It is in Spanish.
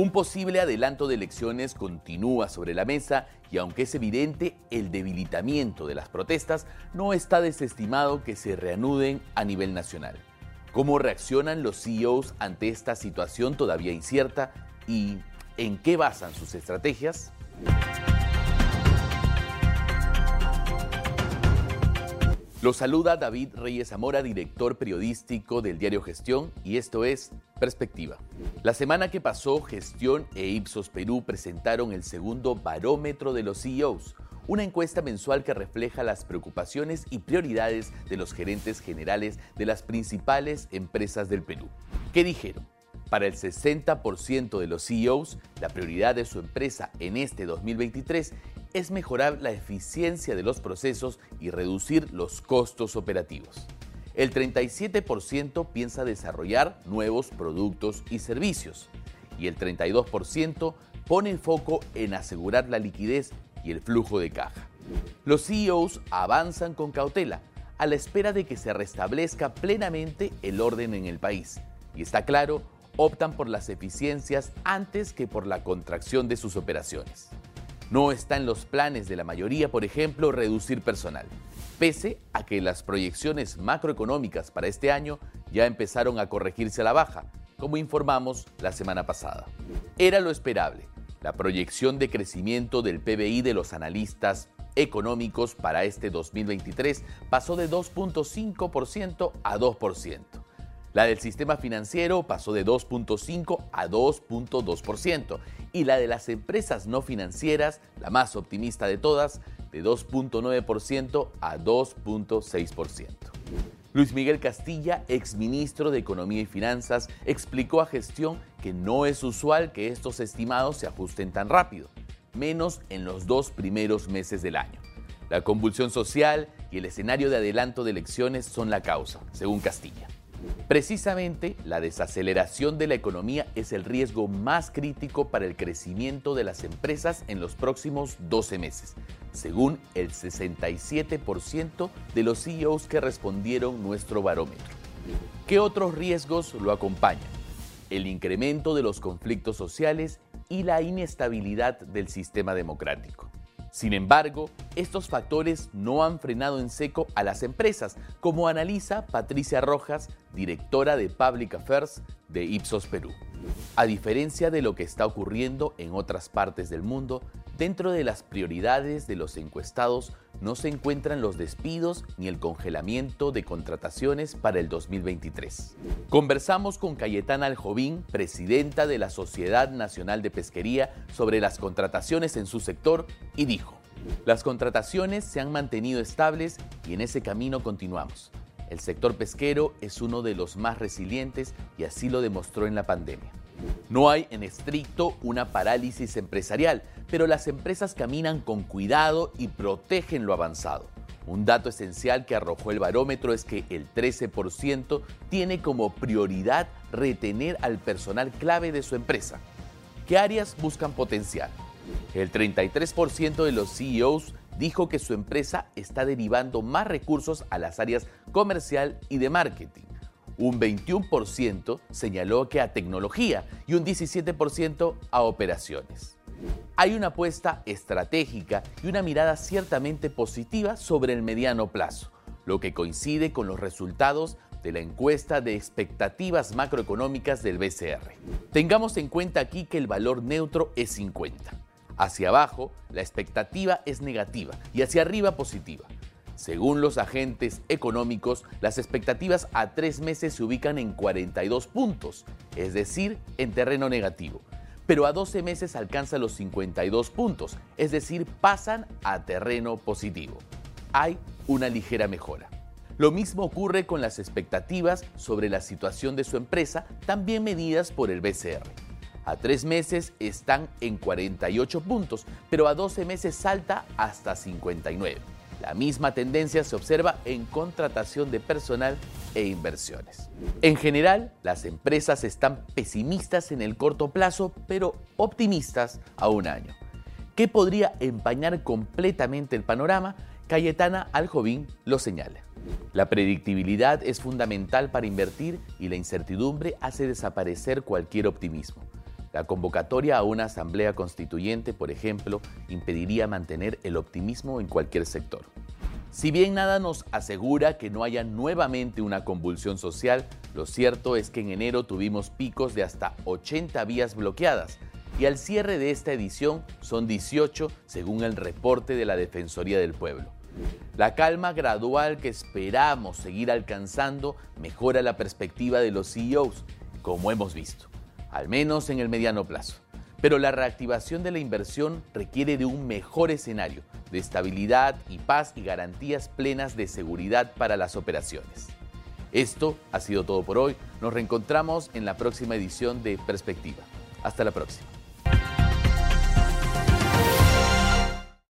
Un posible adelanto de elecciones continúa sobre la mesa y aunque es evidente el debilitamiento de las protestas, no está desestimado que se reanuden a nivel nacional. ¿Cómo reaccionan los CEOs ante esta situación todavía incierta y en qué basan sus estrategias? Lo saluda David Reyes Zamora, director periodístico del diario Gestión, y esto es Perspectiva. La semana que pasó, Gestión e Ipsos Perú presentaron el segundo barómetro de los CEOs, una encuesta mensual que refleja las preocupaciones y prioridades de los gerentes generales de las principales empresas del Perú. ¿Qué dijeron? Para el 60% de los CEOs, la prioridad de su empresa en este 2023 es mejorar la eficiencia de los procesos y reducir los costos operativos. El 37% piensa desarrollar nuevos productos y servicios y el 32% pone el foco en asegurar la liquidez y el flujo de caja. Los CEOs avanzan con cautela a la espera de que se restablezca plenamente el orden en el país y está claro, optan por las eficiencias antes que por la contracción de sus operaciones. No está en los planes de la mayoría, por ejemplo, reducir personal, pese a que las proyecciones macroeconómicas para este año ya empezaron a corregirse a la baja, como informamos la semana pasada. Era lo esperable. La proyección de crecimiento del PBI de los analistas económicos para este 2023 pasó de 2.5% a 2%. La del sistema financiero pasó de 2.5 a 2.2% y la de las empresas no financieras, la más optimista de todas, de 2.9% a 2.6%. Luis Miguel Castilla, exministro de Economía y Finanzas, explicó a gestión que no es usual que estos estimados se ajusten tan rápido, menos en los dos primeros meses del año. La convulsión social y el escenario de adelanto de elecciones son la causa, según Castilla. Precisamente la desaceleración de la economía es el riesgo más crítico para el crecimiento de las empresas en los próximos 12 meses, según el 67% de los CEOs que respondieron nuestro barómetro. ¿Qué otros riesgos lo acompañan? El incremento de los conflictos sociales y la inestabilidad del sistema democrático. Sin embargo, estos factores no han frenado en seco a las empresas, como analiza Patricia Rojas, directora de Public Affairs de Ipsos Perú. A diferencia de lo que está ocurriendo en otras partes del mundo, dentro de las prioridades de los encuestados no se encuentran los despidos ni el congelamiento de contrataciones para el 2023. Conversamos con Cayetana Aljovín, presidenta de la Sociedad Nacional de Pesquería, sobre las contrataciones en su sector y dijo, las contrataciones se han mantenido estables y en ese camino continuamos. El sector pesquero es uno de los más resilientes y así lo demostró en la pandemia. No hay en estricto una parálisis empresarial, pero las empresas caminan con cuidado y protegen lo avanzado. Un dato esencial que arrojó el barómetro es que el 13% tiene como prioridad retener al personal clave de su empresa. ¿Qué áreas buscan potenciar? El 33% de los CEOs dijo que su empresa está derivando más recursos a las áreas comercial y de marketing. Un 21% señaló que a tecnología y un 17% a operaciones. Hay una apuesta estratégica y una mirada ciertamente positiva sobre el mediano plazo, lo que coincide con los resultados de la encuesta de expectativas macroeconómicas del BCR. Tengamos en cuenta aquí que el valor neutro es 50. Hacia abajo, la expectativa es negativa y hacia arriba positiva. Según los agentes económicos, las expectativas a tres meses se ubican en 42 puntos, es decir, en terreno negativo. Pero a 12 meses alcanzan los 52 puntos, es decir, pasan a terreno positivo. Hay una ligera mejora. Lo mismo ocurre con las expectativas sobre la situación de su empresa, también medidas por el BCR. A tres meses están en 48 puntos, pero a 12 meses salta hasta 59. La misma tendencia se observa en contratación de personal e inversiones. En general, las empresas están pesimistas en el corto plazo, pero optimistas a un año. ¿Qué podría empañar completamente el panorama? Cayetana Aljovín lo señala. La predictibilidad es fundamental para invertir y la incertidumbre hace desaparecer cualquier optimismo. La convocatoria a una asamblea constituyente, por ejemplo, impediría mantener el optimismo en cualquier sector. Si bien nada nos asegura que no haya nuevamente una convulsión social, lo cierto es que en enero tuvimos picos de hasta 80 vías bloqueadas y al cierre de esta edición son 18 según el reporte de la Defensoría del Pueblo. La calma gradual que esperamos seguir alcanzando mejora la perspectiva de los CEOs, como hemos visto, al menos en el mediano plazo. Pero la reactivación de la inversión requiere de un mejor escenario, de estabilidad y paz y garantías plenas de seguridad para las operaciones. Esto ha sido todo por hoy. Nos reencontramos en la próxima edición de Perspectiva. Hasta la próxima.